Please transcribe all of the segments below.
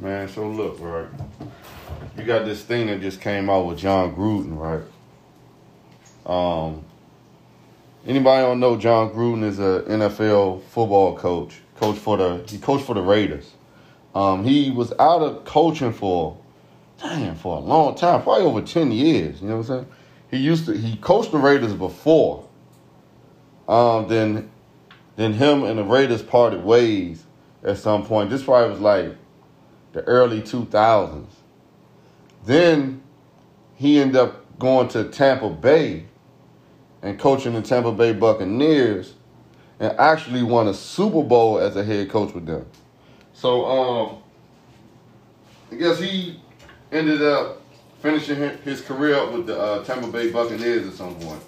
Man, so look, right? You got this thing that just came out with Jon Gruden, right? Um, anybody don't know Jon Gruden is a NFL football coach. Coach for the he coached for the Raiders. Um, he was out of coaching for damn for a long time, probably over ten years. You know what I'm saying? He used to he coached the Raiders before. Um, then then him and the Raiders parted ways at some point. This probably was like the early 2000s. Then he ended up going to Tampa Bay and coaching the Tampa Bay Buccaneers and actually won a Super Bowl as a head coach with them. So um I guess he ended up finishing his career up with the uh, Tampa Bay Buccaneers at some point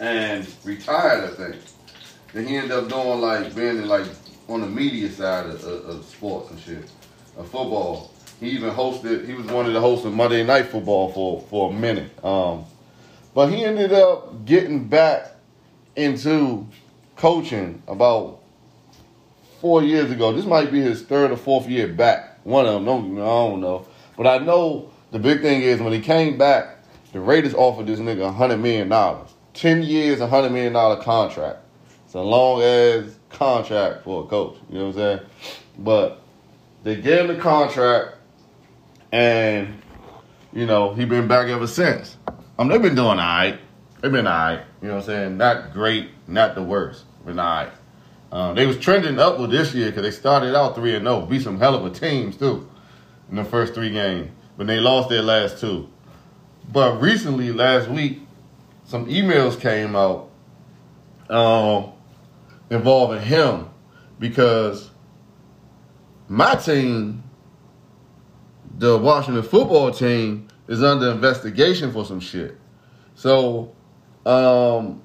and retired, I think. Then he ended up doing like being in like on the media side of, of, of sports and shit, football. He even hosted. He was one of the hosts of Monday Night Football for for a minute. Um, but he ended up getting back into coaching about four years ago. This might be his third or fourth year back. One of them. Don't, I don't know. But I know the big thing is when he came back, the Raiders offered this nigga $100 million. 10 years, $100 million contract. It's a long ass contract for a coach. You know what I'm saying? But they gave him the contract, and you know he been back ever since. Um, they've been doing all right. They've been all right. You know what I'm saying? Not great, not the worst. Been all right. Um, they was trending upward this year because they started out three and zero, beat some hell of a teams too in the first three games, but they lost their last two. But recently, last week, some emails came out. Um, involving him because my team, the Washington football team, is under investigation for some shit. So, um,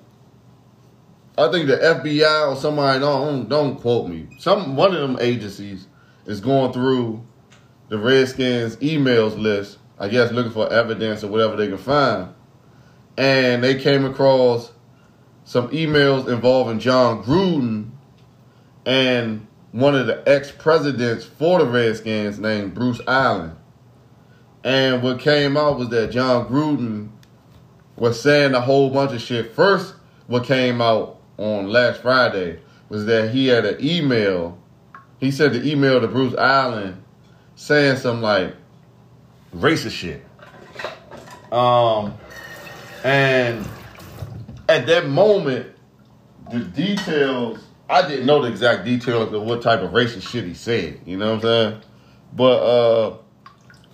I think the FBI or somebody don't don't quote me. Some one of them agencies is going through the Redskins emails list. I guess looking for evidence or whatever they can find, and they came across some emails involving Jon Gruden and one of the ex presidents for the Redskins named Bruce Allen. And what came out was that Jon Gruden was saying a whole bunch of shit. First, what came out on last Friday was that he had an email. He sent the email to Bruce Allen saying some like racist shit. Um, and at that moment, the details, I didn't know the exact details of what type of racist shit he said. You know what I'm saying? But uh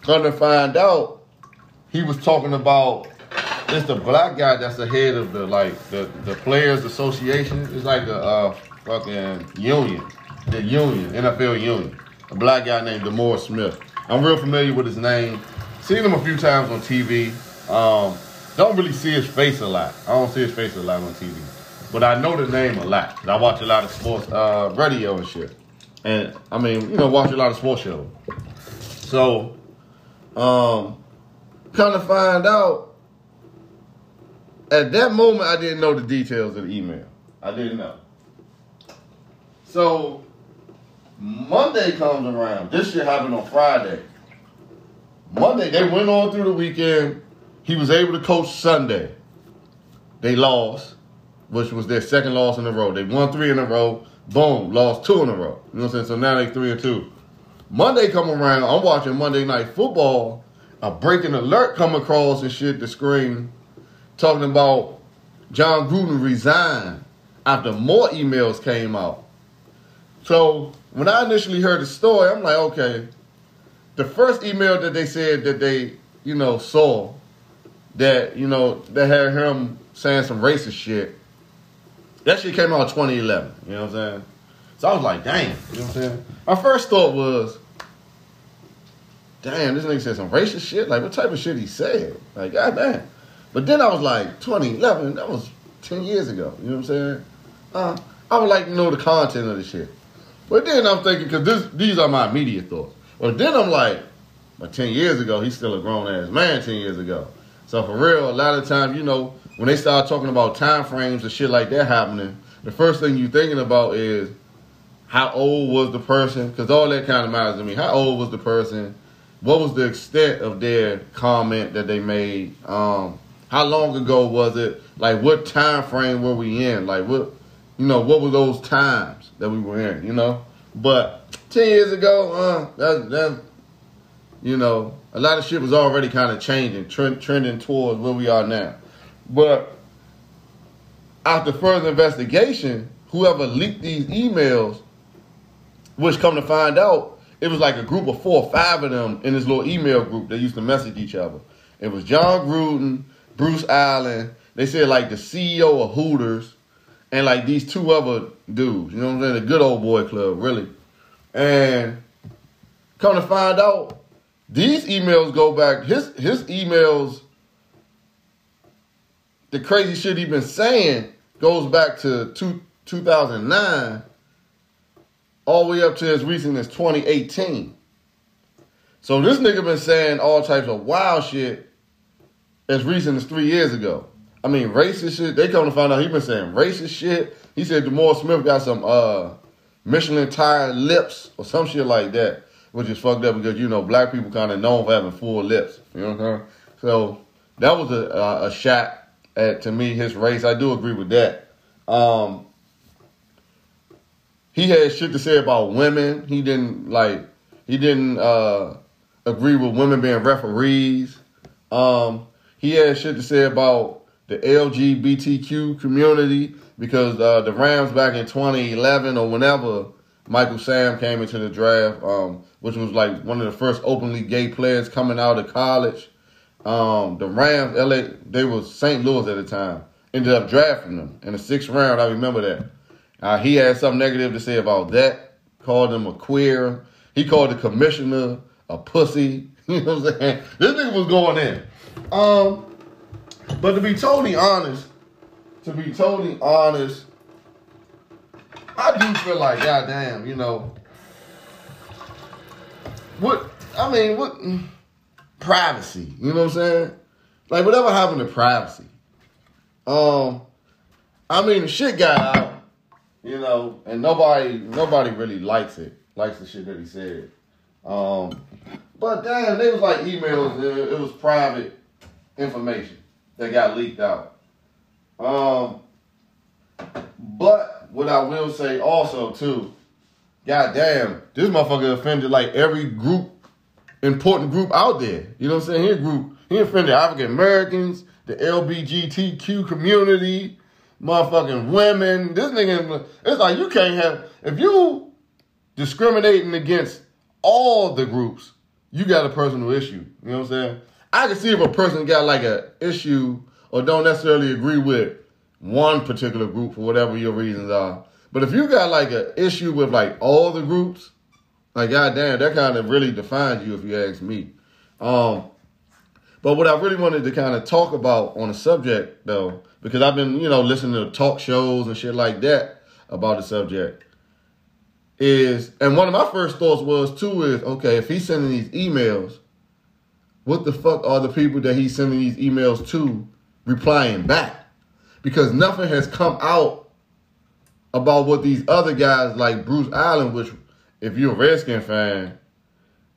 come to find out, he was talking about it's the black guy that's the head of the like the, the players association. It's like the uh fucking union. The union, NFL union. A black guy named DeMaurice Smith. I'm real familiar with his name. Seen him a few times on TV. Um, don't really see his face a lot. I don't see his face a lot on TV. But I know the name a lot. I watch a lot of sports uh, radio and shit. And I mean, you know, watch a lot of sports shows. So, um, kind of find out at that moment I didn't know the details of the email. I didn't know. So Monday comes around. This shit happened on Friday. Monday, they went on through the weekend. He was able to coach Sunday. They lost, which was their second loss in a row. They won three in a row. Boom, lost two in a row. You know what I'm saying? So now they three and two. Monday come around. I'm watching Monday Night Football. A breaking alert come across and shit the screen, talking about Jon Gruden resigned after more emails came out. So when I initially heard the story, I'm like, okay. The first email that they said that they, you know, saw that, you know, that had him saying some racist shit. That shit came out in 2011. You know what I'm saying? So I was like, damn. You know what I'm saying? My first thought was, damn, this nigga said some racist shit. Like, what type of shit he said? Like, goddamn. But then I was like, 2011, that was 10 years ago. You know what I'm saying? Uh, I would like to know the content of the shit. But then I'm thinking, because these are my immediate thoughts. But then I'm like, but 10 years ago, he's still a grown ass man 10 years ago. So for real, a lot of times, you know, when they start talking about time frames and shit like that happening, the first thing you're thinking about is how old was the person? Because all that kind of matters to me. How old was the person? What was the extent of their comment that they made? Um, how long ago was it? Like, what time frame were we in? Like, what, you know, what were those times that we were in? You know, but ten years ago, uh, that that, you know, a lot of shit was already kind of changing, trend, trending towards where we are now. But after further investigation, whoever leaked these emails which come to find out, it was like a group of four or five of them in this little email group that used to message each other. It was Jon Gruden, Bruce Allen. They said like the CEO of Hooters, and like these two other dudes. You know what I'm saying? The good old boy club, really. And come to find out, these emails go back. His his emails, the crazy shit he been saying goes back to two, 2009 all the way up to as recent as 2018. So this nigga been saying all types of wild shit as recent as three years ago. I mean, racist shit. They come to find out he been saying racist shit. He said DeMaurice Smith got some uh, Michelin tire lips or some shit like that, which is fucked up because you know black people kind of known for having full lips. You know what I'm saying? So that was a, a, a shot at to me his race. I do agree with that. Um, he had shit to say about women. He didn't like he didn't uh, agree with women being referees. Um, he had shit to say about the LGBTQ community because uh, the Rams back in 2011 or whenever Michael Sam came into the draft, um, which was like one of the first openly gay players coming out of college. Um, the Rams, LA, they was St. Louis at the time, ended up drafting them in the sixth round. I remember that. Uh, he had something negative to say about that. Called him a queer. He called the commissioner a pussy. You know what I'm saying? This nigga was going in. Um, but to be totally honest, to be totally honest, I do feel like, goddamn, you know, what? I mean, what? Privacy. You know what I'm saying? Like whatever happened to privacy. Um, I mean, the shit got out you know, and nobody nobody really likes it, likes the shit that he said. Um, but damn, they was like emails. It, it was private information that got leaked out. Um, but what I will say also too, goddamn, this motherfucker offended like every group, important group out there. You know what I'm saying? He group, he offended African Americans, the LBGTQ community, motherfucking women. This nigga, it's like you can't have, if you discriminating against all the groups, you got a personal issue. You know what I'm saying? I can see if a person got like a issue or don't necessarily agree with one particular group for whatever your reasons are. But if you got like an issue with like all the groups, like goddamn, that kind of really defines you if you ask me. Um, but what I really wanted to kind of talk about on the subject though because I've been, you know, listening to talk shows and shit like that about the subject. Is and one of my first thoughts was too is okay if he's sending these emails, what the fuck are the people that he's sending these emails to replying back? Because nothing has come out about what these other guys like Bruce Allen, which if you're a Redskin fan,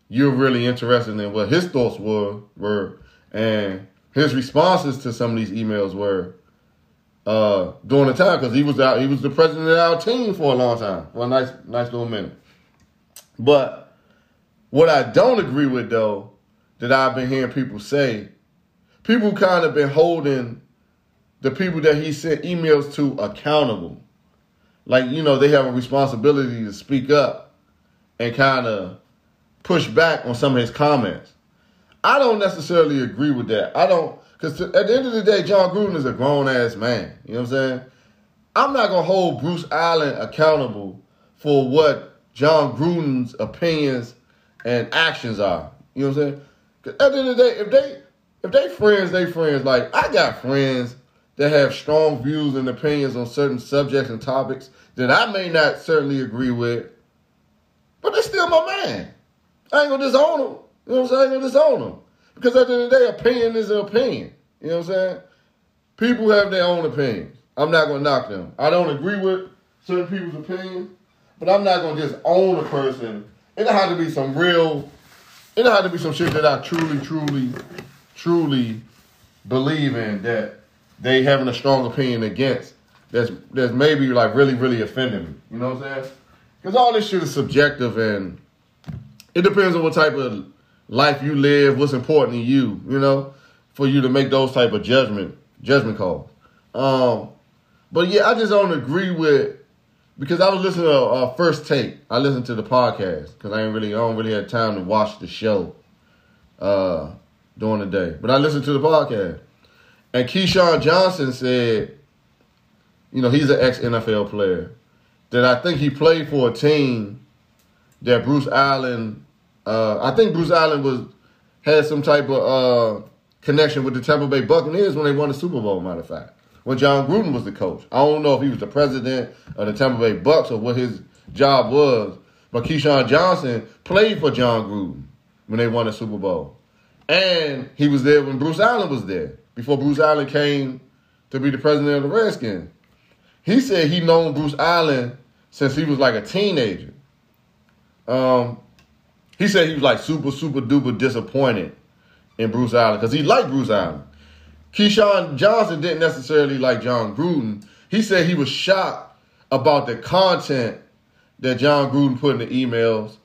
you're really interested in what his thoughts were were and his responses to some of these emails were uh, during the time because he was out. He was the president of our team for a long time, for a nice, nice little minute. But what I don't agree with though, that I've been hearing people say, people kind of been holding the people that he sent emails to accountable. Like you know, they have a responsibility to speak up and kind of push back on some of his comments. I don't necessarily agree with that. I don't because at the end of the day, Jon Gruden is a grown ass man. You know what I'm saying? I'm not gonna hold Bruce Allen accountable for what Jon Gruden's opinions and actions are. You know what I'm saying? Cause at the end of the day, if they if they friends, they friends. Like I got friends that have strong views and opinions on certain subjects and topics that I may not certainly agree with, but they're still my man. I ain't gonna disown them. You know what I'm saying? I ain't gonna disown them. Because at the end of the day, opinion is an opinion. You know what I'm saying? People have their own opinions. I'm not to knock them. I don't agree with certain people's opinions, but I'm not gonna just own a person. It had to be some real. it had to be some shit that I truly, truly, truly believe in that they having a strong opinion against. That's that's maybe like really, really offending me. You know what I'm saying? Because all this shit is subjective and it depends on what type of life you live, what's important to you, you know, for you to make those type of judgment judgment calls. Um, but yeah, I just don't agree with because I was listening to uh, first take. I listened to the podcast because I ain't really I don't really have time to watch the show uh, during the day. But I listened to the podcast, and Keyshawn Johnson said, you know, he's an ex NFL player that I think he played for a team that Bruce Allen. Uh, I think Bruce Allen was had some type of uh, connection with the Tampa Bay Buccaneers when they won the Super Bowl. Matter of fact, when Jon Gruden was the coach, I don't know if he was the president of the Tampa Bay Bucks or what his job was, but Keyshawn Johnson played for Jon Gruden when they won the Super Bowl, and he was there when Bruce Allen was there before Bruce Allen came to be the president of the Redskins. He said he known Bruce Allen since he was like a teenager. Um, he said he was like super, super duper disappointed in Bruce Allen because he liked Bruce Allen. Keyshawn Johnson didn't necessarily like Jon Gruden. He said he was shocked about the content that Jon Gruden put in the emails,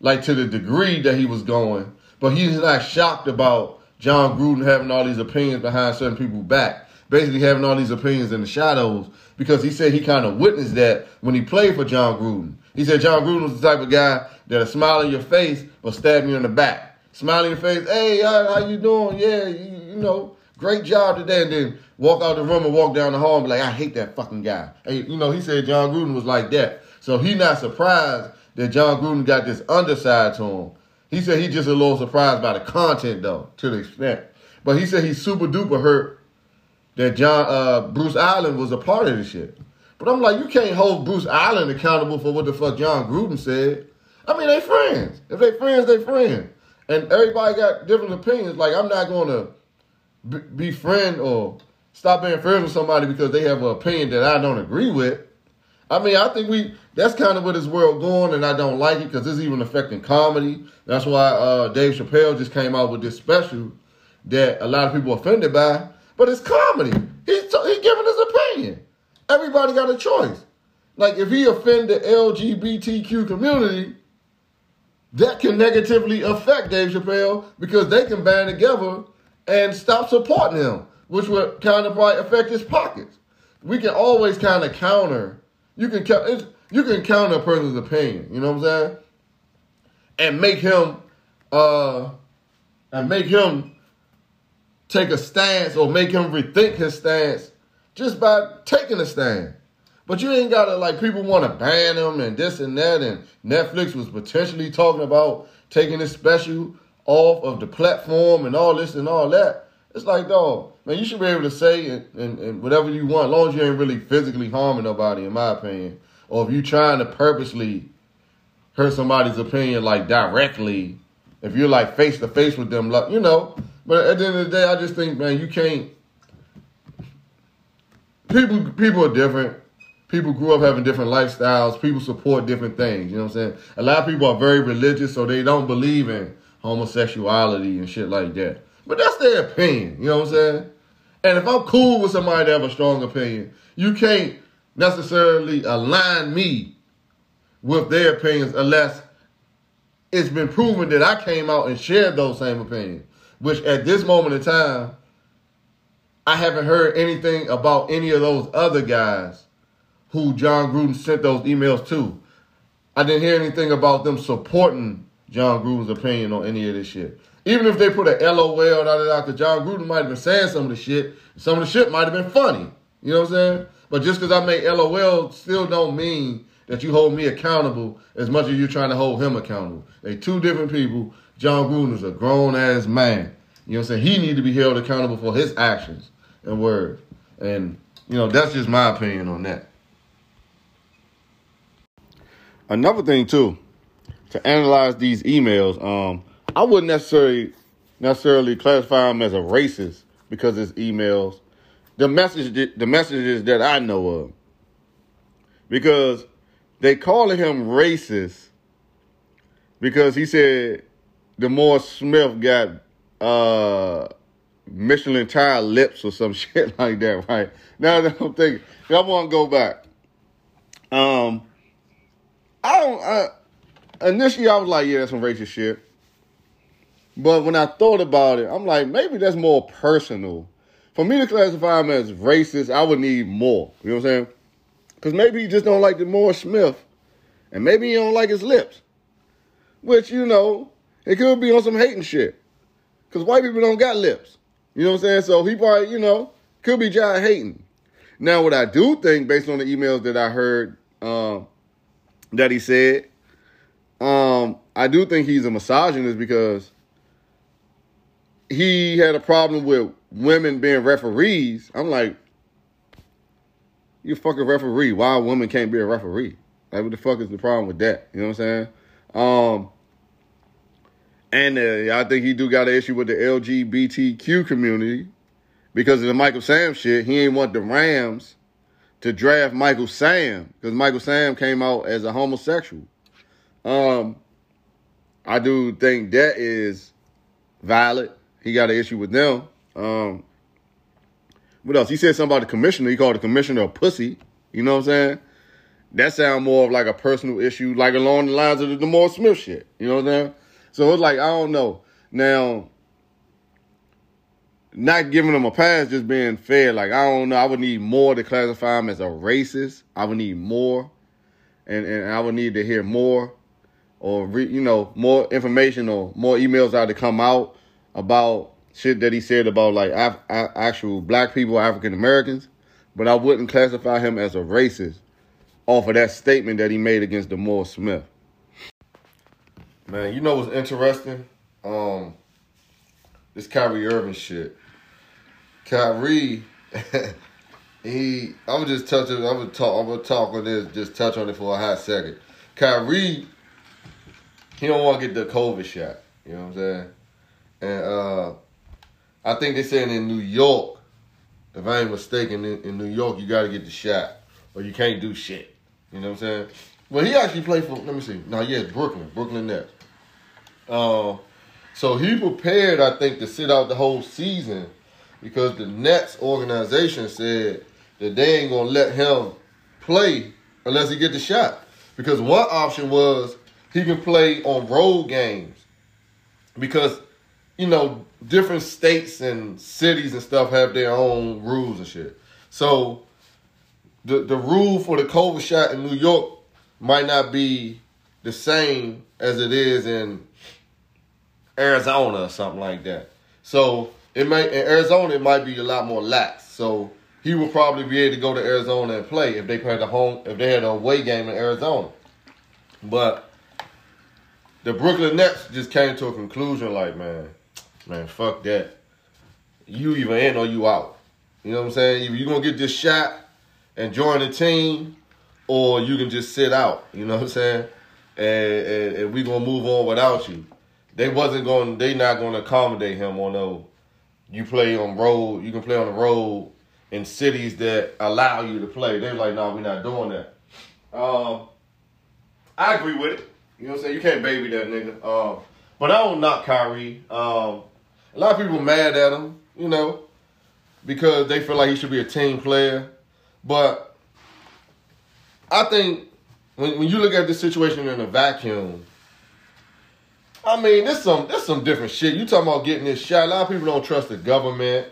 like to the degree that he was going. But he's not shocked about Jon Gruden having all these opinions behind certain people's back, basically having all these opinions in the shadows, because he said he kind of witnessed that when he played for Jon Gruden. He said Jon Gruden was the type of guy that'll smile in your face but stab you in the back. Smile in your face, hey, how, you doing? Yeah, you, you, know, great job today. And then walk out the room and walk down the hall and be like, I hate that fucking guy. Hey, you know, he said Jon Gruden was like that. So he not surprised that Jon Gruden got this underside to him. He said he just a little surprised by the content though, to the extent. But he said he's super duper hurt that John uh, Bruce Allen was a part of this shit. But I'm like, you can't hold Bruce Allen accountable for what the fuck Jon Gruden said. I mean, they friends. If they friends, they friends. And everybody got different opinions. Like, I'm not to be friend or stop being friends with somebody because they have an opinion that I don't agree with. I mean, I think we that's kind of where this world going, and I don't like it because it's even affecting comedy. That's why uh, Dave Chappelle just came out with this special that a lot of people offended by, but it's comedy. He's, he's giving his opinion. Everybody got a choice. Like if he offend the LGBTQ community, that can negatively affect Dave Chappelle because they can band together and stop supporting him, which would kind of probably affect his pockets. We can always kind of counter. You can you can counter a person's opinion. You know what I'm saying? And make him uh and make him take a stance or make him rethink his stance just by taking a stand. But you ain't gotta like people want to ban him and this and that, and Netflix was potentially talking about taking this special off of the platform and all this and all that. It's like, dog, man, you should be able to say and, and, and whatever you want, as long as you ain't really physically harming nobody, in my opinion. Or if you trying to purposely hurt somebody's opinion like directly, if you're like face to face with them, like you know. But at the end of the day, I just think, man, you can't people people are different. People grew up having different lifestyles. People support different things. You know what I'm saying? A lot of people are very religious, so they don't believe in homosexuality and shit like that. But that's their opinion. You know what I'm saying? And if I'm cool with somebody that have a strong opinion, you can't necessarily align me with their opinions unless it's been proven that I came out and shared those same opinions. Which at this moment in time, I haven't heard anything about any of those other guys who Jon Gruden sent those emails to. I didn't hear anything about them supporting Jon Gruden's opinion on any of this shit. Even if they put a LOL, da da because Jon Gruden might have been saying some of the shit. Some of the shit might have been funny. You know what I'm saying? But just because I make LOL still don't mean that you hold me accountable as much as you're trying to hold him accountable. They two different people. Jon Gruden is a grown ass man. You know what I'm saying? He need to be held accountable for his actions and words. And, you know, that's just my opinion on that. Another thing too, to analyze these emails, um, I wouldn't necessarily necessarily classify them as a racist because it's emails. The message the messages that I know of. Because they calling him racist because he said DeMaurice Smith got uh Michelin tire lips or some shit like that, right? Now that I'm thinking, I want to go back. Um, I don't. Initially, I was like, yeah, that's some racist shit. But when I thought about it, I'm like, maybe that's more personal. For me to classify him as racist, I would need more. You know what I'm saying? Because maybe he just don't like DeMaurice Smith, and maybe he don't like his lips. Which you know, it could be on some hating shit. Because white people don't got lips. You know what I'm saying? So he probably, you know, could be giant hating. Now, what I do think, based on the emails that I heard um, that he said, um, I do think he's a misogynist because he had a problem with women being referees. I'm like, you fucking referee. Why a woman can't be a referee? Like, what the fuck is the problem with that? You know what I'm saying? Um, and uh, I think he do got an issue with the LGBTQ community because of the Michael Sam shit. He ain't want the Rams to draft Michael Sam because Michael Sam came out as a homosexual. Um, I do think that is valid. He got an issue with them. Um, what else? He said something about the commissioner. He called the commissioner a pussy. You know what I'm saying? That sound more of like a personal issue, like along the lines of the DeMaurice Smith shit. You know what I'm saying? So it's like, I don't know. Now, not giving him a pass, just being fair. Like, I don't know. I would need more to classify him as a racist. I would need more. And, and I would need to hear more or, re, you know, more information or more emails out to come out about shit that he said about like af- actual black people, African Americans. But I wouldn't classify him as a racist off of that statement that he made against DeMaurice Smith. Man, you know what's interesting? Um, this Kyrie Irving shit. Kyrie, he, I would just touch it. I would talk. I'm gonna talk on this. Just touch on it for a hot second. Kyrie, he don't want to get the COVID shot. You know what I'm saying? And uh, I think they saying in New York, if I ain't mistaken, in, in New York you got to get the shot, or you can't do shit. You know what I'm saying? Well, he actually played for. Let me see. Now, yes, Brooklyn, Brooklyn Nets. Uh, so he prepared, I think, to sit out the whole season because the Nets organization said that they ain't gonna let him play unless he get the shot. Because one option was he can play on road games because you know different states and cities and stuff have their own rules and shit. So the the rule for the COVID shot in New York might not be the same as it is in Arizona or something like that. So it may in Arizona it might be a lot more lax. So he will probably be able to go to Arizona and play if they had a home if they had a away game in Arizona. But the Brooklyn Nets just came to a conclusion like, man, man, fuck that. You either in or you out. You know what I'm saying? Either you gonna get this shot and join the team, or you can just sit out. You know what I'm saying? And, and, and we gonna move on without you they wasn't going. They not going to accommodate him on no. You play on road. You can play on the road in cities that allow you to play. They're like, no, nah, we're not doing that. Um, I agree with it. You know what I'm saying? You can't baby that nigga. Um, but I don't knock Kyrie. Um, a lot of people mad at him, you know, because they feel like he should be a team player. But I think when, when you look at this situation in a vacuum, I mean, this some this some different shit. You talking about getting this shot? A lot of people don't trust the government.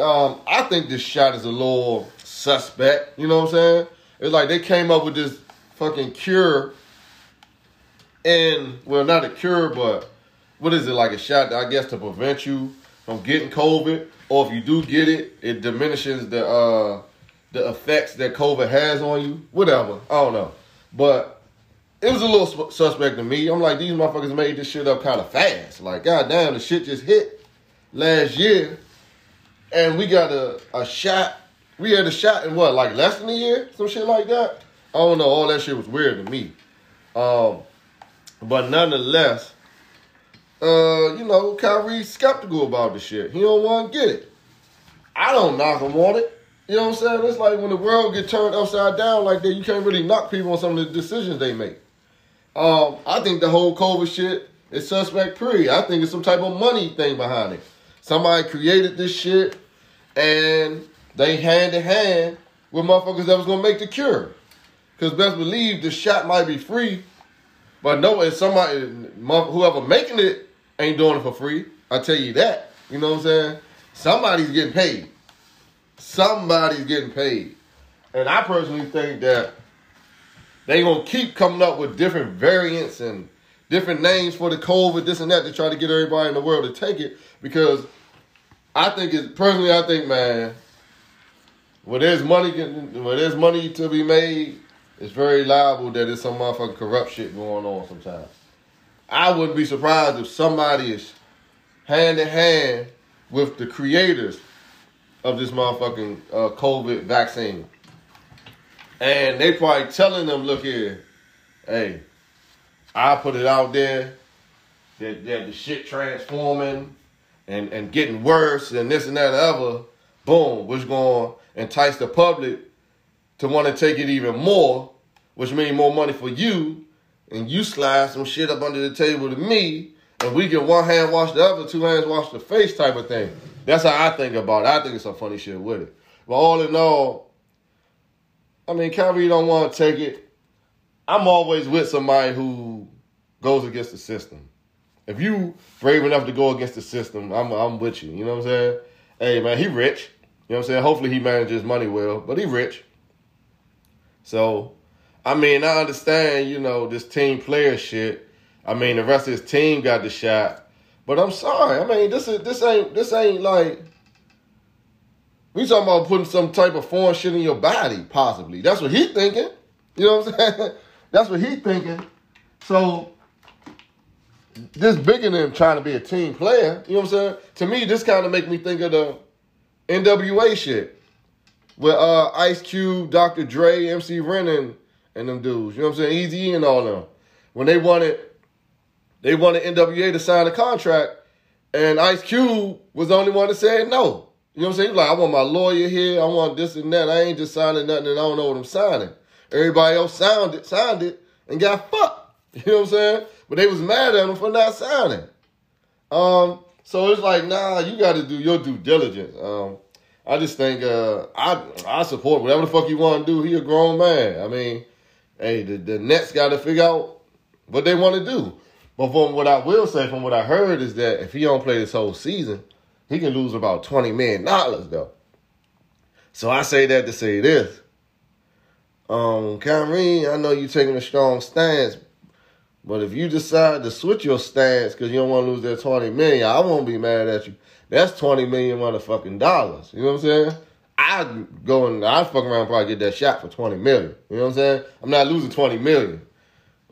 Um, I think this shot is a little suspect. You know what I'm saying? It's like they came up with this fucking cure, and well, not a cure, but what is it like a shot? I guess to prevent you from getting COVID, or if you do get it, it diminishes the uh the effects that COVID has on you. Whatever, I don't know, but it was a little suspect to me. I'm like, these motherfuckers made this shit up kind of fast. Like, goddamn, the shit just hit last year, and we got a, a shot. We had a shot in what, like less than a year, some shit like that. I don't know. All that shit was weird to me. Um, but nonetheless, uh, you know, Kyrie's skeptical about the shit. He don't want to get it. I don't knock him on it. You know what I'm saying? It's like when the world get turned upside down like that, you can't really knock people on some of the decisions they make. Um, I think the whole COVID shit is suspect pre. I think it's some type of money thing behind it. Somebody created this shit and they hand in hand with motherfuckers that was gonna make the cure. Cause best believe the shot might be free, but no, if somebody, whoever making it ain't doing it for free. I tell you that. You know what I'm saying? Somebody's getting paid. Somebody's getting paid. And I personally think that they gonna keep coming up with different variants and different names for the COVID, this and that, to try to get everybody in the world to take it. Because I think personally, I think, man, when there's money, when there's money to be made, it's very liable that there's some motherfucking corrupt shit going on sometimes. I wouldn't be surprised if somebody is hand in hand with the creators of this motherfucking uh, COVID vaccine. And they probably telling them, look here, hey, I put it out there that, that the shit transforming and, and getting worse and this and that and other. Boom, which going to entice the public to want to take it even more, which means more money for you, and you slide some shit up under the table to me, and we get one hand wash the other, two hands wash the face type of thing. That's how I think about it. I think it's some funny shit with it. But all in all, I mean, Kyrie don't want to take it. I'm always with somebody who goes against the system. If you brave enough to go against the system, I'm I'm with you. You know what I'm saying? Hey man, he rich. You know what I'm saying? Hopefully he manages money well, but he rich. So, I mean, I understand, you know, this team player shit. I mean, the rest of his team got the shot. But I'm sorry. I mean, this is this ain't this ain't like we talking about putting some type of foreign shit in your body, possibly. That's what he thinking. You know what I'm saying? That's what he thinking. So this bigger than trying to be a team player. You know what I'm saying? To me, this kind of make me think of the NWA shit with uh, Ice Cube, Dr. Dre, MC Ren, and, and them dudes. You know what I'm saying? Eazy and all them. When they wanted, they wanted NWA to sign a contract, and Ice Cube was the only one that said no. You know what I'm saying? Like, I want my lawyer here. I want this and that. I ain't just signing nothing, and I don't know what I'm signing. Everybody else signed it, signed it, and got fucked. You know what I'm saying? But they was mad at him for not signing. Um, so it's like, nah, you got to do your due diligence. Um, I just think uh, I I support whatever the fuck you want to do. He a grown man. I mean, hey, the, the Nets got to figure out what they want to do. But from what I will say, from what I heard, is that if he don't play this whole season, he can lose about twenty million dollars though. So I say that to say this. Um, Kyrie, I know you're taking a strong stance, but if you decide to switch your stance because you don't want to lose that 20 million, I won't be mad at you. That's 20 million motherfucking dollars. You know what I'm saying? I'd go and I'd fuck around and probably get that shot for 20 million. You know what I'm saying? I'm not losing 20 million.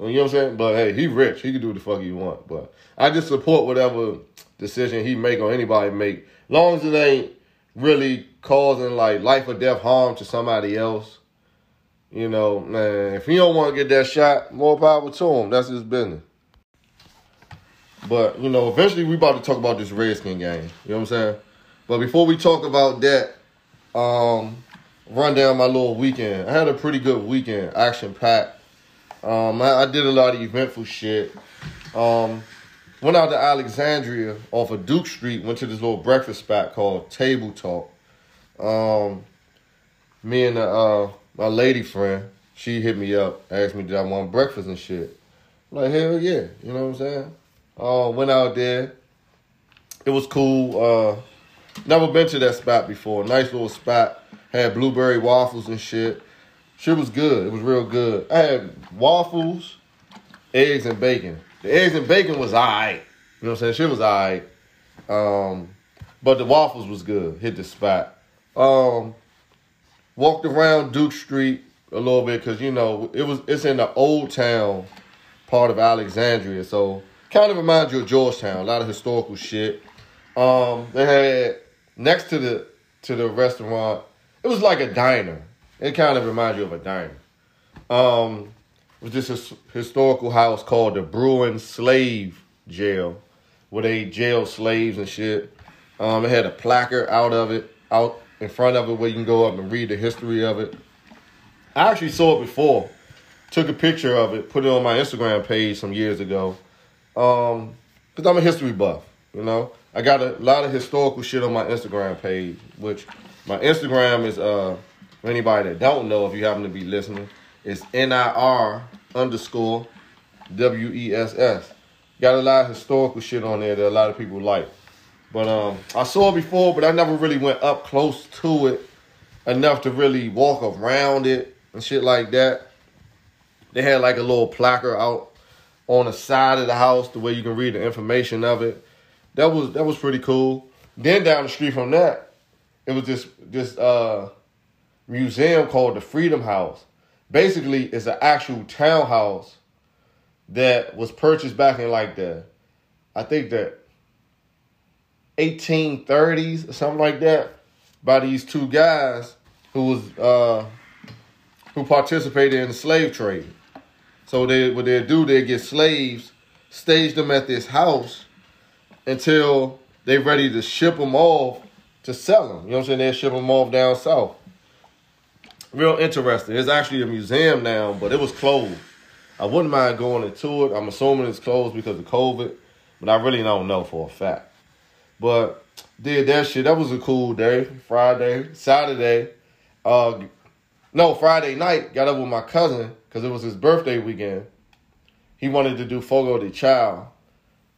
You know what I'm saying? But hey, he rich. He can do the fuck he want. But I just support whatever decision he make or anybody make. Long as it ain't really causing like life or death harm to somebody else. You know, man, if he don't want to get that shot, more power to him. That's his business. But, you know, eventually we about to talk about this Redskin game. You know what I'm saying? But before we talk about that, um, run down my little weekend. I had a pretty good weekend, action packed. Um, I, I, did a lot of eventful shit. Um, went out to Alexandria off of Duke Street, went to this little breakfast spot called Table Talk. Um, me and the uh, my lady friend, she hit me up, asked me did I want breakfast and shit. I'm like, hell yeah, you know what I'm saying? Uh, went out there. It was cool. Uh, never been to that spot before. Nice little spot. Had blueberry waffles and shit. Shit was good. It was real good. I had waffles, eggs, and bacon. The eggs and bacon was alright. You know what I'm saying? Shit was alright. Um, but the waffles was good. Hit the spot. Um, walked around Duke Street a little bit because you know it was it's in the old town part of Alexandria, so kind of reminds you of Georgetown. A lot of historical shit. Um, they had next to the to the restaurant, it was like a diner. It kind of reminds you of a diner. Um, it was this historical house called the Bruin Slave Jail, where they jail slaves and shit. Um, it had a placard out of it, out in front of it where you can go up and read the history of it. I actually saw it before. Took a picture of it, put it on my Instagram page some years ago. Um, cause I'm a history buff, you know. I got a lot of historical shit on my Instagram page, which my Instagram is uh for anybody that don't know, if you happen to be listening, it's NIR underscore W E S S. Got a lot of historical shit on there that a lot of people like. But um, I saw it before, but I never really went up close to it enough to really walk around it and shit like that. They had like a little placard out on the side of the house, the way you can read the information of it. That was that was pretty cool. Then down the street from that, it was just just uh, museum called the Freedom House. Basically, it's an actual townhouse that was purchased back in like the, I think that 1830s or something like that by these two guys who was uh, who participated in the slave trade. So they what they do, they get slaves, stage them at this house until they're ready to ship them off to sell them. You know what I'm saying? They ship them off down south. Real interesting. It's actually a museum now, but it was closed. I wouldn't mind going into it. I'm assuming it's closed because of COVID, but I really don't know for a fact. But did that shit. That was a cool day. Friday, Saturday, uh, no Friday night. Got up with my cousin because it was his birthday weekend. He wanted to do Fogo de Chao.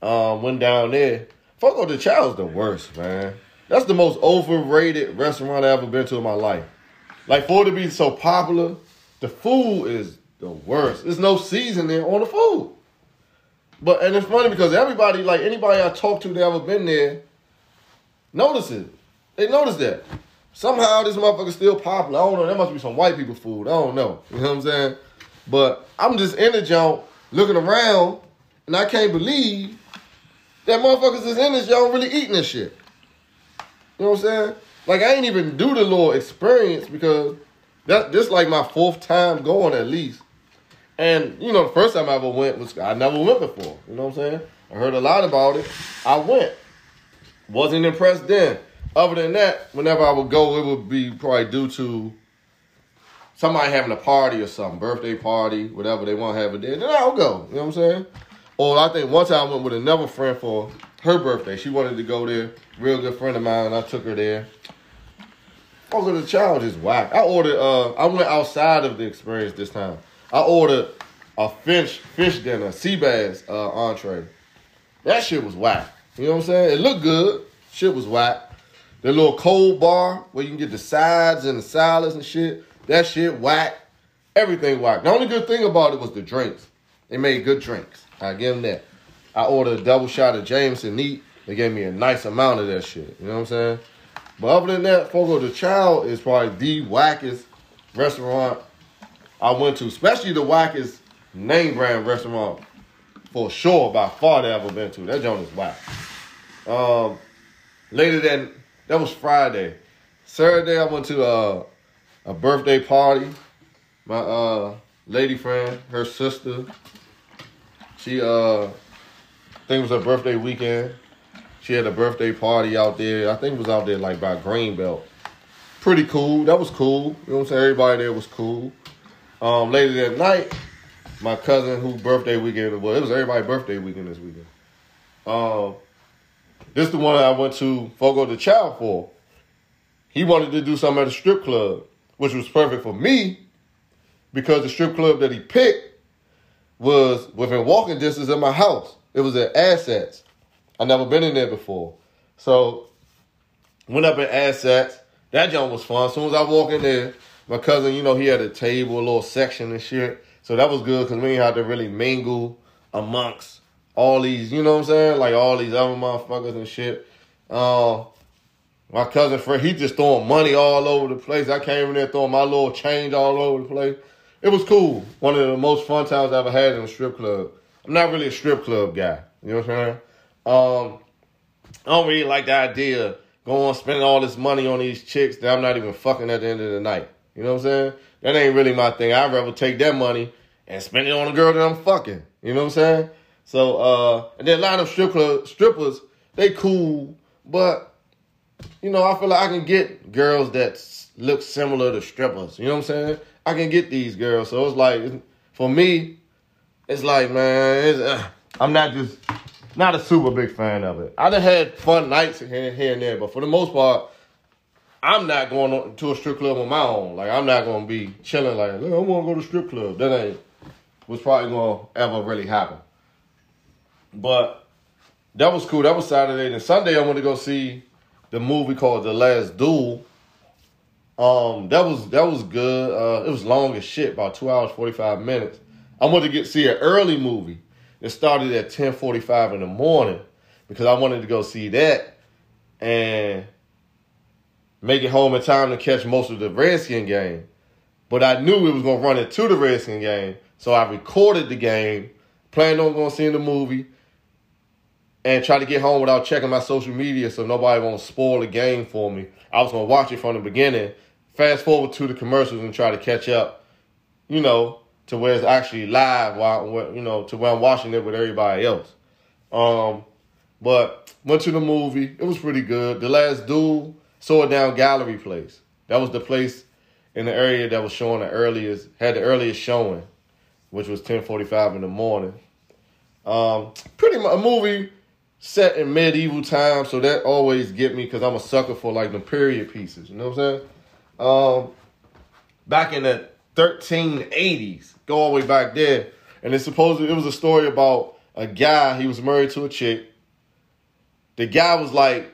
Um, went down there. Fogo de Chao is the worst, man. That's the most overrated restaurant I ever been to in my life. Like for it to be so popular, the food is the worst. There's no seasoning on the food. But and it's funny because everybody, like anybody I talked to that ever been there, notice it. They notice that. Somehow this motherfucker's still popular. I don't know. That must be some white people food. I don't know. You know what I'm saying? But I'm just in the joint looking around, and I can't believe that motherfuckers is in this joint really eating this shit. You know what I'm saying? Like I ain't even do the little experience because that this like my fourth time going at least. And you know, the first time I ever went was I never went before. You know what I'm saying? I heard a lot about it. I went. Wasn't impressed then. Other than that, whenever I would go, it would be probably due to somebody having a party or something, birthday party, whatever they want to have it there. Then I'll go. You know what I'm saying? Or I think one time I went with another friend for her birthday. She wanted to go there. Real good friend of mine. I took her there. Fogo de Chao is whack. I ordered. Uh, I went outside of the experience this time. I ordered a fish fish dinner, sea bass uh, entree. That shit was whack. You know what I'm saying? It looked good. Shit was whack. The little cold bar where you can get the sides and the salads and shit. That shit whack. Everything whack. The only good thing about it was the drinks. They made good drinks. I give them that. I ordered a double shot of Jameson neat. They gave me a nice amount of that shit. You know what I'm saying? But other than that, Fogo de Chao is probably the wackest restaurant I went to, especially the wackest name brand restaurant for sure by far that I've ever been to. That joint is whack. Um, later than that was Friday. Saturday I went to a, a birthday party. My uh, lady friend, her sister, she uh, I think it was her birthday weekend. She had a birthday party out there. I think it was out there like by Greenbelt. Pretty cool. That was cool. You know what I'm saying? Everybody there was cool. Um, later that night, my cousin whose birthday weekend it was, it was everybody's birthday weekend this weekend. Um, this is the one I went to Fogo de Chao for. He wanted to do something at a strip club, which was perfect for me because the strip club that he picked was within walking distance of my house. It was at Assets. I never been in there before. So went up in Assets. That joint was fun. As soon as I walk in there, my cousin, you know, he had a table, a little section and shit. So that was good because we didn't to really mingle amongst all these, you know what I'm saying? Like all these other motherfuckers and shit. Uh, my cousin Fred, he just throwing money all over the place. I came in there throwing my little change all over the place. It was cool. One of the most fun times I ever had in a strip club. I'm not really a strip club guy. You know what I'm saying? Um, I don't really like the idea going spending all this money on these chicks that I'm not even fucking at the end of the night. You know what I'm saying? That ain't really my thing. I'd rather take that money and spend it on a girl that I'm fucking. You know what I'm saying? So, uh, and then a lot of strip club strippers, they cool, but you know, I feel like I can get girls that look similar to strippers. You know what I'm saying? I can get these girls. So it's like, for me, it's like, man, it's, uh, I'm not just not a super big fan of it. I done had fun nights here, here and there, but for the most part, I'm not going to a strip club on my own. Like I'm not gonna be chilling like, I want to go to strip club. That ain't was probably gonna ever really happen. But that was cool. That was Saturday. Then Sunday I went to go see the movie called The Last Duel. Um, that was that was good. Uh, it was long as shit, about two hours forty five minutes. I wanted to get see an early movie. It started at ten forty five in the morning because I wanted to go see that and make it home in time to catch most of the Redskin game. But I knew it was gonna run into the Redskin game, so I recorded the game, planned on going to see the movie, and try to get home without checking my social media so nobody won't spoil the game for me. I was gonna watch it from the beginning, fast forward to the commercials and try to catch up, you know, to where it's actually live while you know, to where I'm watching it with everybody else. Um, but went to the movie. It was pretty good. The last duel, Sword Down Gallery place. That was the place in the area that was showing the earliest had the earliest showing, which was 10:45 in the morning. Um, pretty much a movie set in medieval times, so that always get me because I'm a sucker for like the period pieces. You know what I'm saying? Um, back in the 1380s, go all the way back there, and it's supposed it was a story about a guy. He was married to a chick. The guy was like,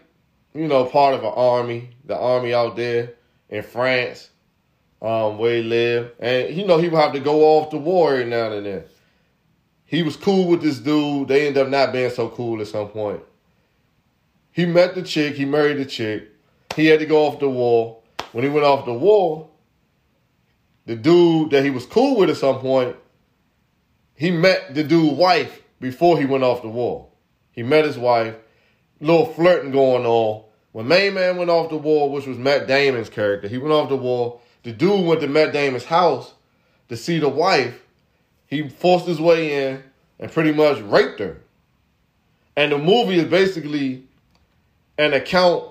you know, part of an army, the army out there in France, um, where he lived, and you know he would have to go off to war every now and then he was cool with this dude. They ended up not being so cool at some point. He met the chick, he married the chick. He had to go off the war. When he went off the war, the dude that he was cool with at some point, he met the dude's wife before he went off the wall. He met his wife, little flirting going on. When Main Man went off the wall, which was Matt Damon's character, he went off the wall. The dude went to Matt Damon's house to see the wife he forced his way in and pretty much raped her. And the movie is basically an account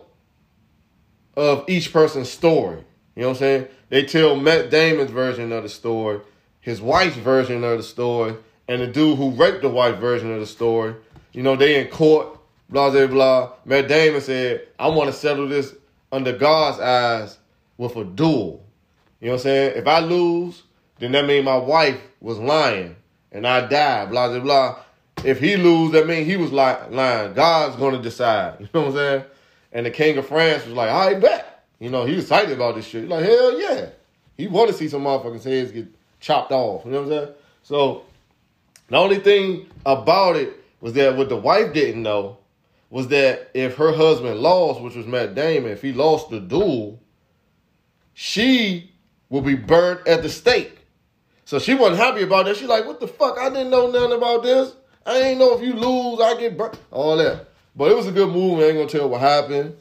of each person's story. You know what I'm saying? They tell Matt Damon's version of the story, his wife's version of the story, and the dude who raped the wife version of the story. You know, they in court, blah, blah, blah. Matt Damon said, I want to settle this under God's eyes with a duel. You know what I'm saying? If I lose, then that means my wife was lying and I died, blah, blah, blah. If he lose, that means he was lying. God's going to decide. You know what I'm saying? And the king of France was like, I bet. You know, he was excited about this shit. He's like, hell yeah. He want to see some motherfuckers' heads get chopped off. You know what I'm saying? So the only thing about it was that what the wife didn't know was that if her husband lost, which was Matt Damon, if he lost the duel, she will be burnt at the stake. So she wasn't happy about that. She like, what the fuck? I didn't know nothing about this. I ain't know if you lose, I get burnt. All that. But it was a good move. I ain't gonna tell what happened.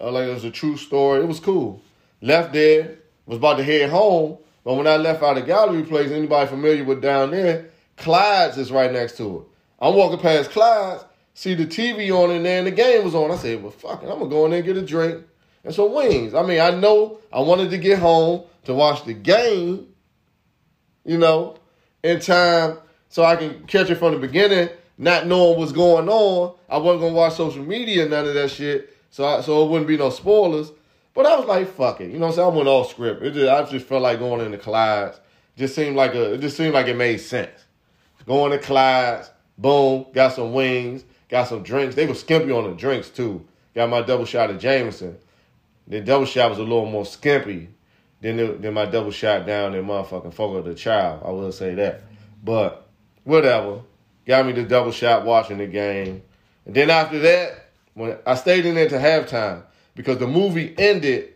Uh, like it was a true story. It was cool. Left there, was about to head home. But when I left out of gallery place, anybody familiar with down there, Clyde's is right next to it. I'm walking past Clyde's, see the TV on in there, and the game was on. I said, well, fuck it, I'm gonna go in there and get a drink and some wings. I mean, I know I wanted to get home to watch the game, you know, in time so I can catch it from the beginning, not knowing what's going on. I wasn't gonna watch social media, none of that shit. So I, so it wouldn't be no spoilers. But I was like, fuck it. You know what I'm saying? I went off script. It just, I just felt like going into Clyde's. Just seemed like a it just seemed like it made sense. Going to Clyde's, boom, got some wings, got some drinks. They were skimpy on the drinks too. Got my double shot of Jameson. The double shot was a little more skimpy than the, then my double shot down that motherfucking Fogo de Chão. I will say that. But whatever. Got me the double shot watching the game. And then after that, when I stayed in there to halftime because the movie ended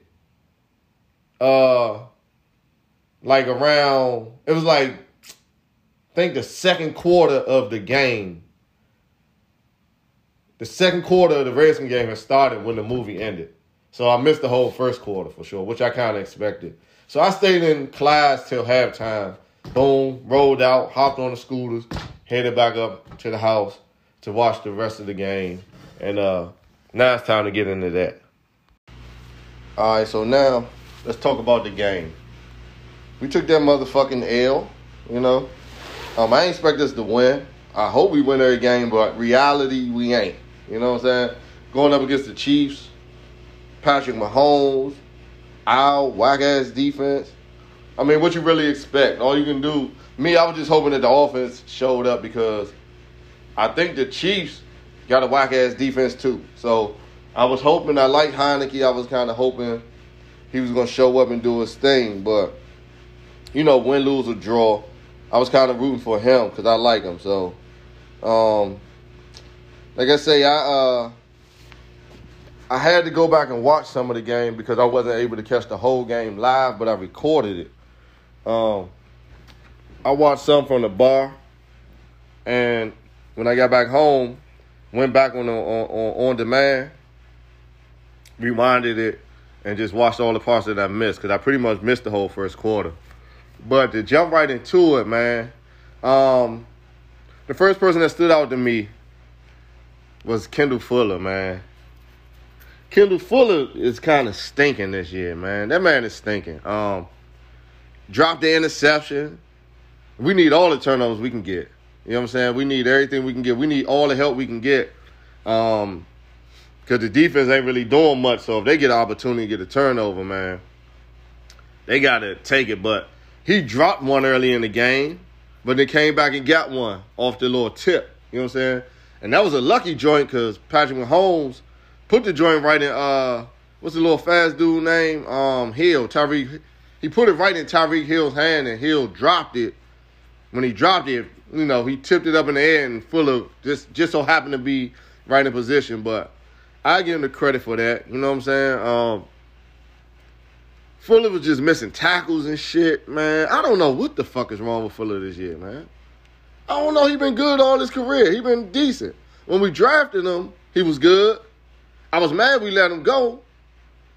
uh like around it was like I think the second quarter of the game. The second quarter of the racing game had started when the movie ended. So I missed the whole first quarter for sure, which I kind of expected. So I stayed in Clyde's till halftime. Boom, rolled out, hopped on the scooters, headed back up to the house to watch the rest of the game. And uh, now it's time to get into that. All right, so now let's talk about the game. We took that motherfucking L, you know. Um, I expect us to win. I hope we win every game, but reality, we ain't. You know what I'm saying? Going up against the Chiefs, Patrick Mahomes, our whack ass defense. I mean, what you really expect? All you can do. Me, I was just hoping that the offense showed up because I think the Chiefs got a whack ass defense too. So I was hoping. I like Heinicke. I was kind of hoping he was gonna show up and do his thing. But you know, win, lose or draw, I was kind of rooting for him because I like him. So, um, like I say, I uh, I had to go back and watch some of the game because I wasn't able to catch the whole game live, but I recorded it. Um, I watched some from the bar, and when I got back home, went back on the, on, on, demand, rewinded it, and just watched all the parts that I missed because I pretty much missed the whole first quarter. But to jump right into it, man, um, the first person that stood out to me was Kendall Fuller, man. Kendall Fuller is kind of stinking this year, man. That man is stinking. Um, dropped the interception. We need all the turnovers we can get. You know what I'm saying? We need everything we can get. We need all the help we can get. Um, cause the defense ain't really doing much. So if they get an opportunity to get a turnover, man, they gotta take it. But he dropped one early in the game, but they came back and got one off the little tip. You know what I'm saying? And that was a lucky joint because Patrick Mahomes put the joint right in uh what's the little fast dude name? Um Hill, Tyreek he put it right in Tyreek Hill's hand and Hill dropped it. When he dropped it, you know, he tipped it up in the air and Fuller just just so happened to be right in position. But I give him the credit for that. You know what I'm saying? Um Fuller was just missing tackles and shit, man. I don't know what the fuck is wrong with Fuller this year, man. I don't know. He been good all his career. He been decent. When we drafted him, he was good. I was mad we let him go.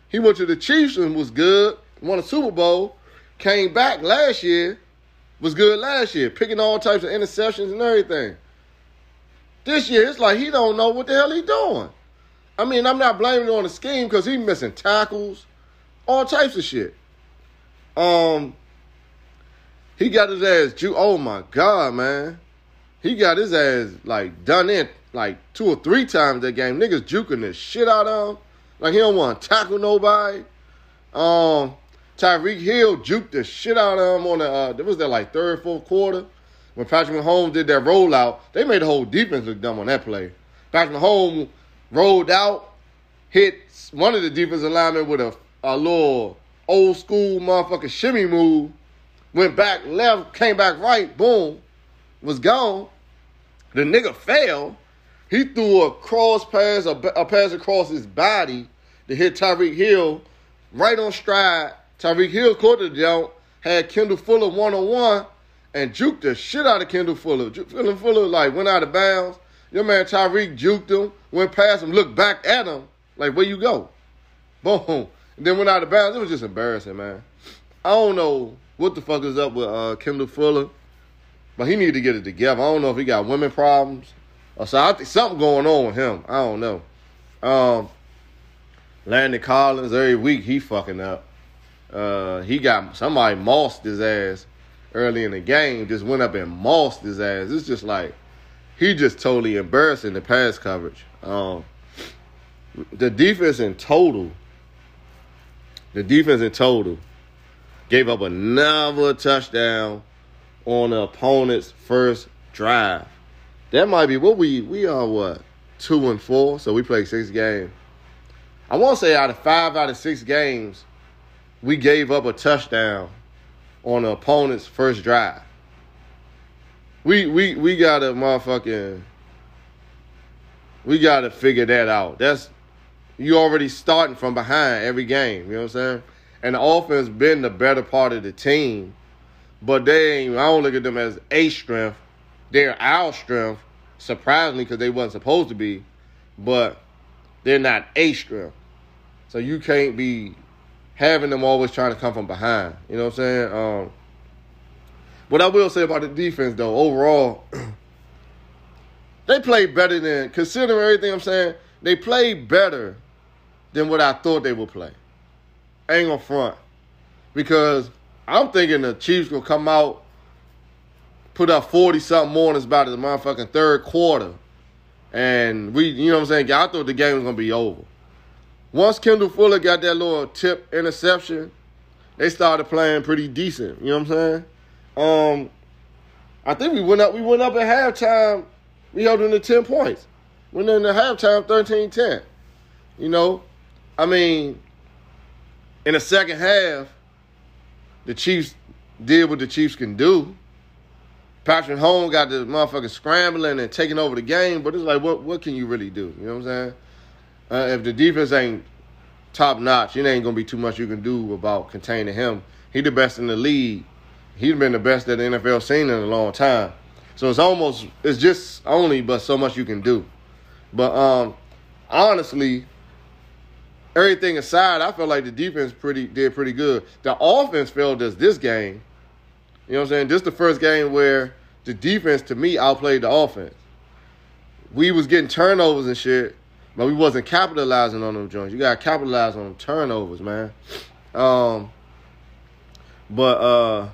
He went to the Chiefs and was good. Won a Super Bowl. Came back last year. Was good last year. Picking all types of interceptions and everything. This year, it's like he don't know what the hell he doing. I mean, I'm not blaming on the scheme because he missing tackles, all types of shit. Um, he got his ass ju- Oh my god, man, he got his ass like done in like two or three times that game. Niggas juking the shit out of him. Like he don't want to tackle nobody. Um, Tyreek Hill juked the shit out of him on the. Uh, was that like third, fourth quarter when Patrick Mahomes did that rollout. They made the whole defense look dumb on that play. Patrick Mahomes rolled out, hit one of the defensive linemen with a a little old school motherfucking shimmy move. Went back left, came back right, boom, was gone. The nigga fell. He threw a cross pass, a, a pass across his body to hit Tyreek Hill right on stride. Tyreek Hill caught the jump, had Kendall Fuller one on one, and juked the shit out of Kendall Fuller. Kendall Fuller like went out of bounds. Your man Tyreek juked him, went past him, looked back at him, like where you go? Boom. And then went out of bounds. It was just embarrassing, man. I don't know what the fuck is up with uh, Kendall Fuller, but he need to get it together. I don't know if he got women problems or so. I think something going on with him. I don't know. Um, Landon Collins every week he fucking up. Uh, he got somebody mossed his ass early in the game. Just went up and mossed his ass. It's just like he just totally embarrassed in the pass coverage. Um, the defense in total, the defense in total gave up another touchdown on the opponent's first drive. That might be what we we are what two and four, so we played six games. I want to say out of five out of six games, we gave up a touchdown on the opponent's first drive. We we we gotta motherfucking we gotta figure that out. That's you already starting from behind every game. You know what I'm saying? And the offense been the better part of the team, but they ain't. I don't look at them as a strength. They're our strength, surprisingly, because they wasn't supposed to be, but they're not a strength. So you can't be having them always trying to come from behind. You know what I'm saying? Um, what I will say about the defense, though, overall, they played better than, considering everything I'm saying, they played better than what I thought they would play. I ain't gonna front because I'm thinking the Chiefs gonna come out, put up forty something more in about the motherfucking third quarter, and we, you know what I'm saying? I thought the game was gonna be over. Once Kendall Fuller got that little tip interception, they started playing pretty decent. You know what I'm saying? Um, I think we went up. We went up at halftime. We held them to ten points. Went in the halftime 13-10. You know, I mean, in the second half, the Chiefs did what the Chiefs can do. Patrick Mahomes got the motherfucker scrambling and taking over the game, but it's like, what what can you really do? You know what I'm saying? Uh, if the defense ain't top notch, it ain't gonna be too much you can do about containing him. He the best in the league. He's been the best that the NFL seen in a long time. So it's almost it's just only but so much you can do. But um honestly, everything aside, I felt like the defense pretty did pretty good. The offense failed us this game. You know what I'm saying? This is the first game where the defense to me outplayed the offense. We was getting turnovers and shit, but we wasn't capitalizing on them joints. You gotta capitalize on them turnovers, man. Um but uh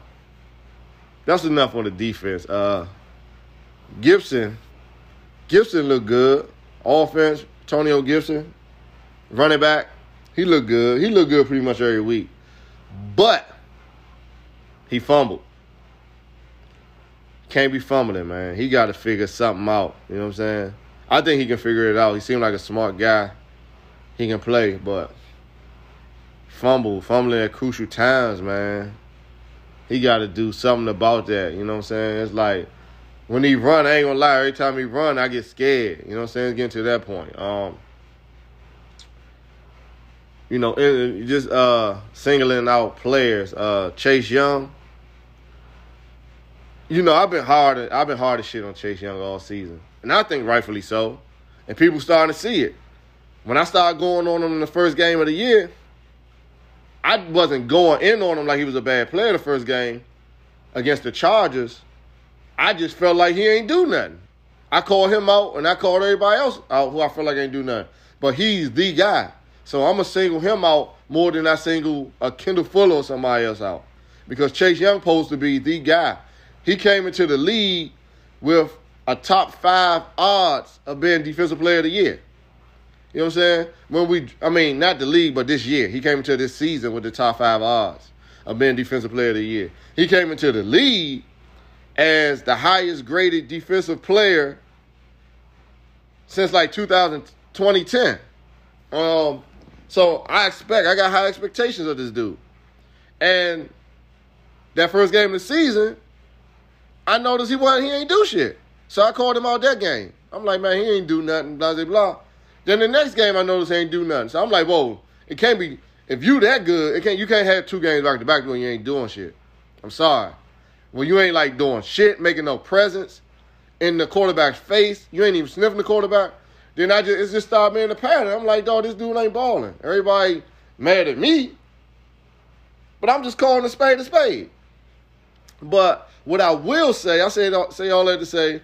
that's enough on the defense. Uh Gibson, Gibson looked good. Offense, Antonio Gibson, running back, he looked good. He looked good pretty much every week. But he fumbled. Can't be fumbling, man. He got to figure something out. You know what I'm saying? I think he can figure it out. He seemed like a smart guy. He can play, but fumble, fumbling at crucial times, man. He got to do something about that. You know what I'm saying? It's like when he run, I ain't gonna lie. Every time he run, I get scared. You know what I'm saying? Getting to that point. Um, you know, it, just uh, singling out players. Uh, Chase Young. You know, I've been hard. I've been hard as shit on Chase Young all season, and I think rightfully so. And people starting to see it. When I started going on him in the first game of the year, I wasn't going in on him like he was a bad player the first game against the Chargers. I just felt like he ain't do nothing. I called him out and I called everybody else out who I feel like ain't do nothing. But he's the guy. So I'm gonna single him out more than I single a Kendall Fuller or somebody else out. Because Chase Young supposed to be the guy. He came into the league with a top five odds of being defensive player of the year. You know what I'm saying? When we I mean not the league, but this year. He came into this season with the top five odds of being defensive player of the year. He came into the league as the highest graded defensive player since like 2000, 2010. Um, so I expect, I got high expectations of this dude. And that first game of the season, I noticed he wasn't, he ain't do shit. So I called him out that game. I'm like, man, he ain't do nothing, blah, blah, blah. Then the next game I noticed he ain't do nothing. So I'm like, whoa, it can't be, if you that good, it can't, you can't have two games back to back when you ain't doing shit. I'm sorry. When you ain't like doing shit, making no presence in the quarterback's face, you ain't even sniffing the quarterback. Then I just it just started being a pattern. I'm like, dog, this dude ain't balling. Everybody mad at me, but I'm just calling a spade a spade. But what I will say, I say uh, say all that to say,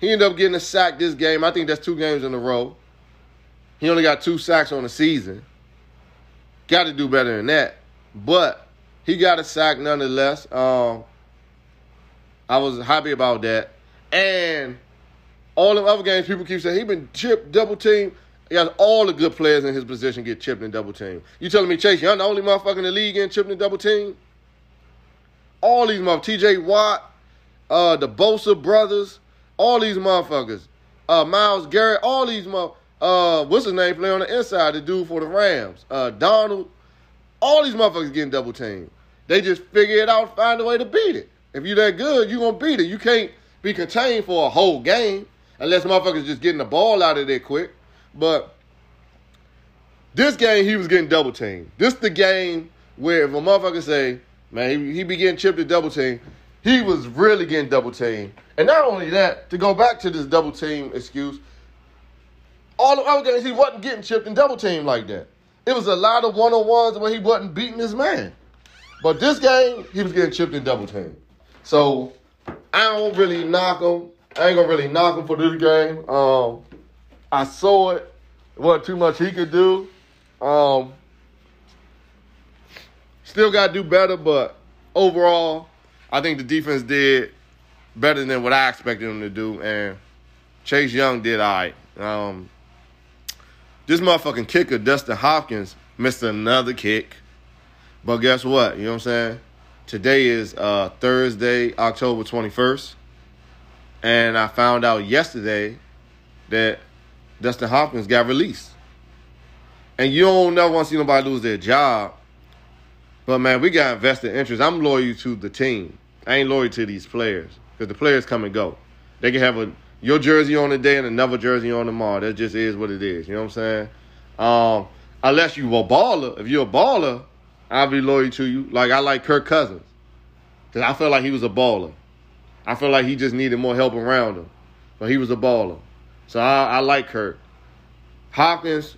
he ended up getting a sack this game. I think that's two games in a row. He only got two sacks on the season. Got to do better than that. But he got a sack nonetheless. Um, I was happy about that. And all the other games, people keep saying he been chipped, double team. He has all the good players in his position get chipped and double team. You telling me Chase Young the only motherfucker in the league getting chipped and double team? All these motherfuckers, T.J. Watt, uh, the Bosa brothers, all these motherfuckers, uh, Myles Garrett, all these motherfuckers. Uh, what's his name? Play on the inside, the dude for the Rams. Uh, Donald. All these motherfuckers getting double teamed. They just figure it out, find a way to beat it. If you that good, you gonna beat it. You can't be contained for a whole game unless motherfuckers just getting the ball out of there quick. But this game, he was getting double teamed. This the game where if a motherfucker say, man, he, he be getting chipped at double team, he was really getting double teamed. And not only that, to go back to this double team excuse, all the other games he wasn't getting chipped and double teamed like that. It was a lot of one on ones where he wasn't beating his man. But this game, he was getting chipped and double teamed. So I don't really knock him. I ain't gonna really knock him for this game. Um, I saw it. It wasn't too much he could do. Um, Still got to do better, but overall, I think the defense did better than what I expected them to do, and Chase Young did all right. Um, this motherfucking kicker, Dustin Hopkins, missed another kick. But guess what? You know what I'm saying? Today is uh, Thursday, October 21st. And I found out yesterday that Dustin Hopkins got released. And you don't never want to see nobody lose their job. But man, we got vested interest. I'm loyal to the team. I ain't loyal to these players. Because the players come and go. They can have a your jersey on the day and another jersey on tomorrow. That just is what it is. You know what I'm saying? Um, unless you a baller. If you're a baller, I'll be loyal to you. Like I like Kirk Cousins. Cause I felt like he was a baller. I feel like he just needed more help around him. But he was a baller. So I, I like Kirk. Hopkins,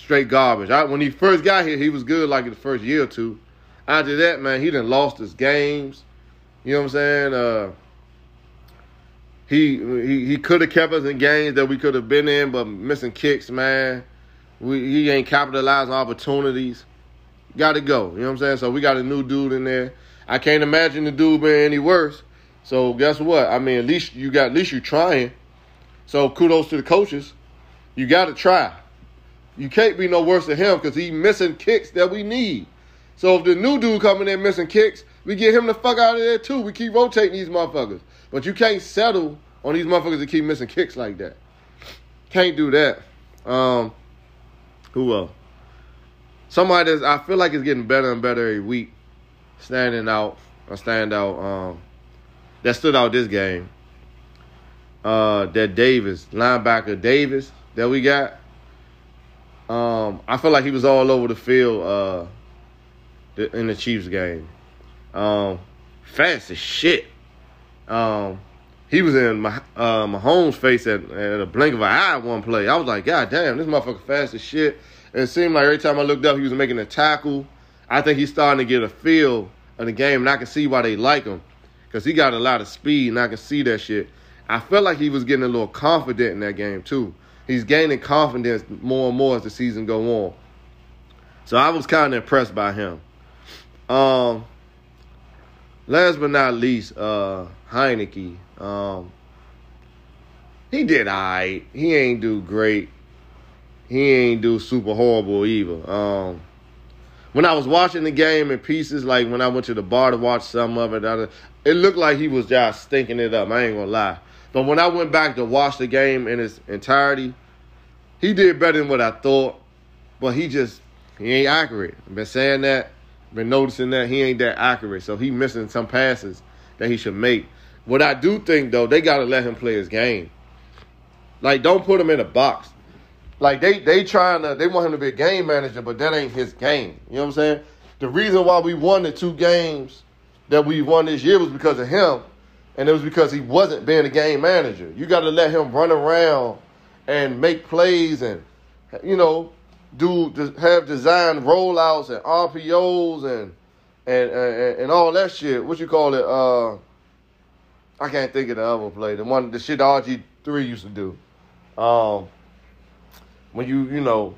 straight garbage. I, when he first got here, he was good like in the first year or two. After that, man, he done lost his games. You know what I'm saying? Uh, he he, he could have kept us in games that we could have been in, but missing kicks, man. We, he ain't capitalizing opportunities. Got to go. You know what I'm saying? So we got a new dude in there. I can't imagine the dude being any worse. So guess what? I mean, at least you got at least you trying. So kudos to the coaches. You got to try. You can't be no worse than him because he missing kicks that we need. So if the new dude coming in missing kicks, we get him the fuck out of there too. We keep rotating these motherfuckers. But you can't settle on these motherfuckers that keep missing kicks like that. Can't do that. Um, who else? Somebody that's I feel like is getting better and better every week. Standing out, a standout. Um, that stood out this game. Uh, that Davis linebacker Davis that we got. Um, I feel like he was all over the field uh, in the Chiefs game. Um, fast as shit. Um, he was in my uh, Mahomes' face at, at a blink of an eye one play. I was like, God damn, this motherfucker fast as shit. And it seemed like every time I looked up, he was making a tackle. I think he's starting to get a feel of the game, and I can see why they like him because he got a lot of speed, and I can see that shit. I felt like he was getting a little confident in that game too. He's gaining confidence more and more as the season go on. So I was kind of impressed by him. Um, last but not least, uh, Heinicke. Um, he did alright. He ain't do great. He ain't do super horrible either. Um, when I was watching the game in pieces, like when I went to the bar to watch some of it, it looked like he was just stinking it up. I ain't gonna lie. But when I went back to watch the game in its entirety, he did better than what I thought. But he just he ain't accurate. I've been saying that, been noticing that he ain't that accurate. So he missing some passes that he should make. What I do think though, they gotta let him play his game. Like, don't put him in a box. Like they they trying to they want him to be a game manager, but that ain't his game. You know what I'm saying? The reason why we won the two games that we won this year was because of him, and it was because he wasn't being a game manager. You got to let him run around and make plays and you know do have design rollouts and RPOs and and and, and all that shit. What you call it? Uh, I can't think of the other play. The one, the shit RG three used to do. Um, when you you know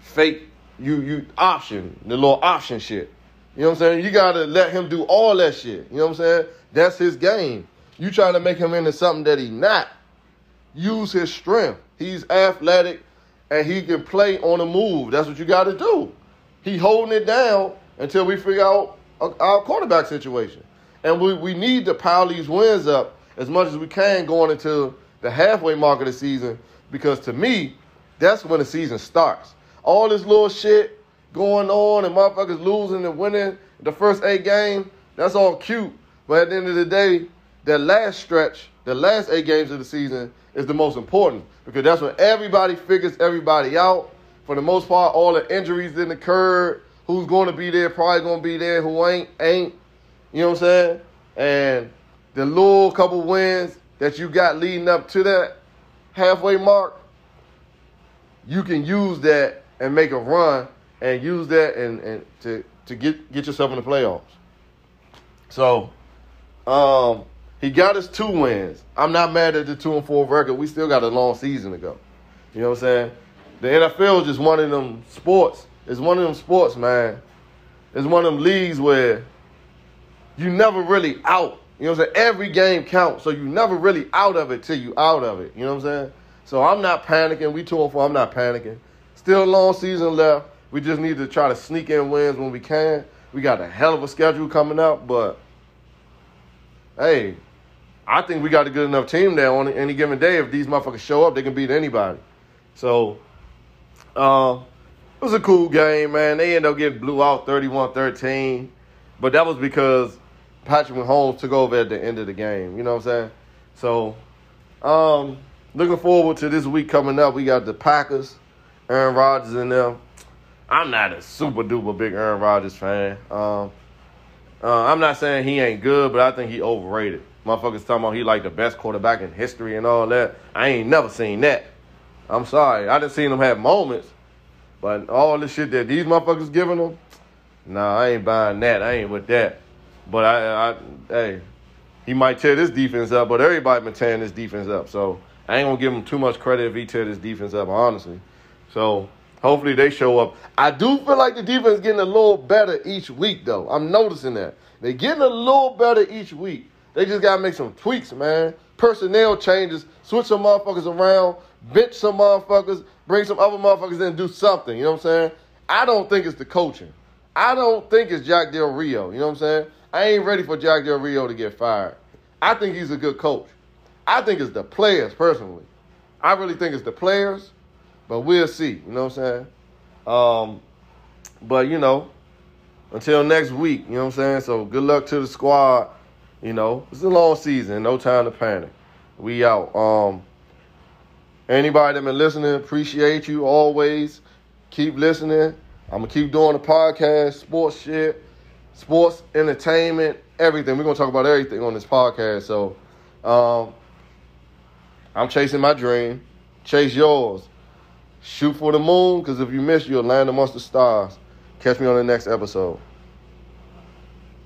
fake you you option the little option shit. You know what I'm saying? You gotta let him do all that shit. You know what I'm saying? That's his game. You trying to make him into something that he not. Use his strength. He's athletic and he can play on the move. That's what you got to do. He holding it down until we figure out uh, our quarterback situation. And we, we need to pile these wins up as much as we can going into the halfway mark of the season because to me, that's when the season starts. All this little shit going on and motherfuckers losing and winning the first eight games, that's all cute. But at the end of the day, that last stretch, the last eight games of the season is the most important because that's when everybody figures everybody out. For the most part, all the injuries that occurred, who's going to be there, probably going to be there, who ain't, ain't. You know what I'm saying? And the little couple wins that you got leading up to that halfway mark, you can use that and make a run and use that and, and to, to get, get yourself in the playoffs. So, um, he got us two wins. I'm not mad at the two and four record. We still got a long season to go. You know what I'm saying? The NFL is just one of them sports. It's one of them sports, man, it's one of them leagues where you never really out. You know what I'm saying? Every game counts, so you never really out of it till you out of it. You know what I'm saying? So I'm not panicking. We two and four. I'm not panicking. Still a long season left. We just need to try to sneak in wins when we can. We got a hell of a schedule coming up, but hey, I think we got a good enough team there on any given day. If these motherfuckers show up, they can beat anybody. So, uh, it was a cool game, man. They ended up getting blew out 31-13, but that was because Patrick Mahomes took over at the end of the game. You know what I'm saying? So, um, looking forward to this week coming up. We got the Packers, Aaron Rodgers in them. I'm not a super duper big Aaron Rodgers fan. Um, uh, I'm not saying he ain't good, but I think he overrated. Motherfuckers talking about he like the best quarterback in history and all that. I ain't never seen that. I'm sorry. I didn't see him have moments, but all the shit that these motherfuckers giving him, nah, I ain't buying that. I ain't with that. But I, I hey, he might tear this defense up, but everybody been tearing this defense up. So I ain't gonna give him too much credit if he tear this defense up, honestly. So hopefully they show up. I do feel like the defense getting a little better each week, though. I'm noticing that They're getting a little better each week. They just gotta make some tweaks, man. Personnel changes, switch some motherfuckers around, bench some motherfuckers, bring some other motherfuckers in and do something. You know what I'm saying? I don't think it's the coaching. I don't think it's Jack Del Rio. You know what I'm saying? I ain't ready for Jack Del Rio to get fired. I think he's a good coach. I think it's the players, personally. I really think it's the players, but we'll see. You know what I'm saying? Um, but, you know, until next week, you know what I'm saying? So good luck to the squad. You know, it's a long season. No time to panic. We out. Um, anybody that been listening, appreciate you always. Keep listening. I'm gonna keep doing the podcast, sports shit, sports entertainment, everything. We're gonna talk about everything on this podcast. So, um, I'm chasing my dream. Chase yours. Shoot for the moon, because if you miss, you'll land amongst the stars. Catch me on the next episode.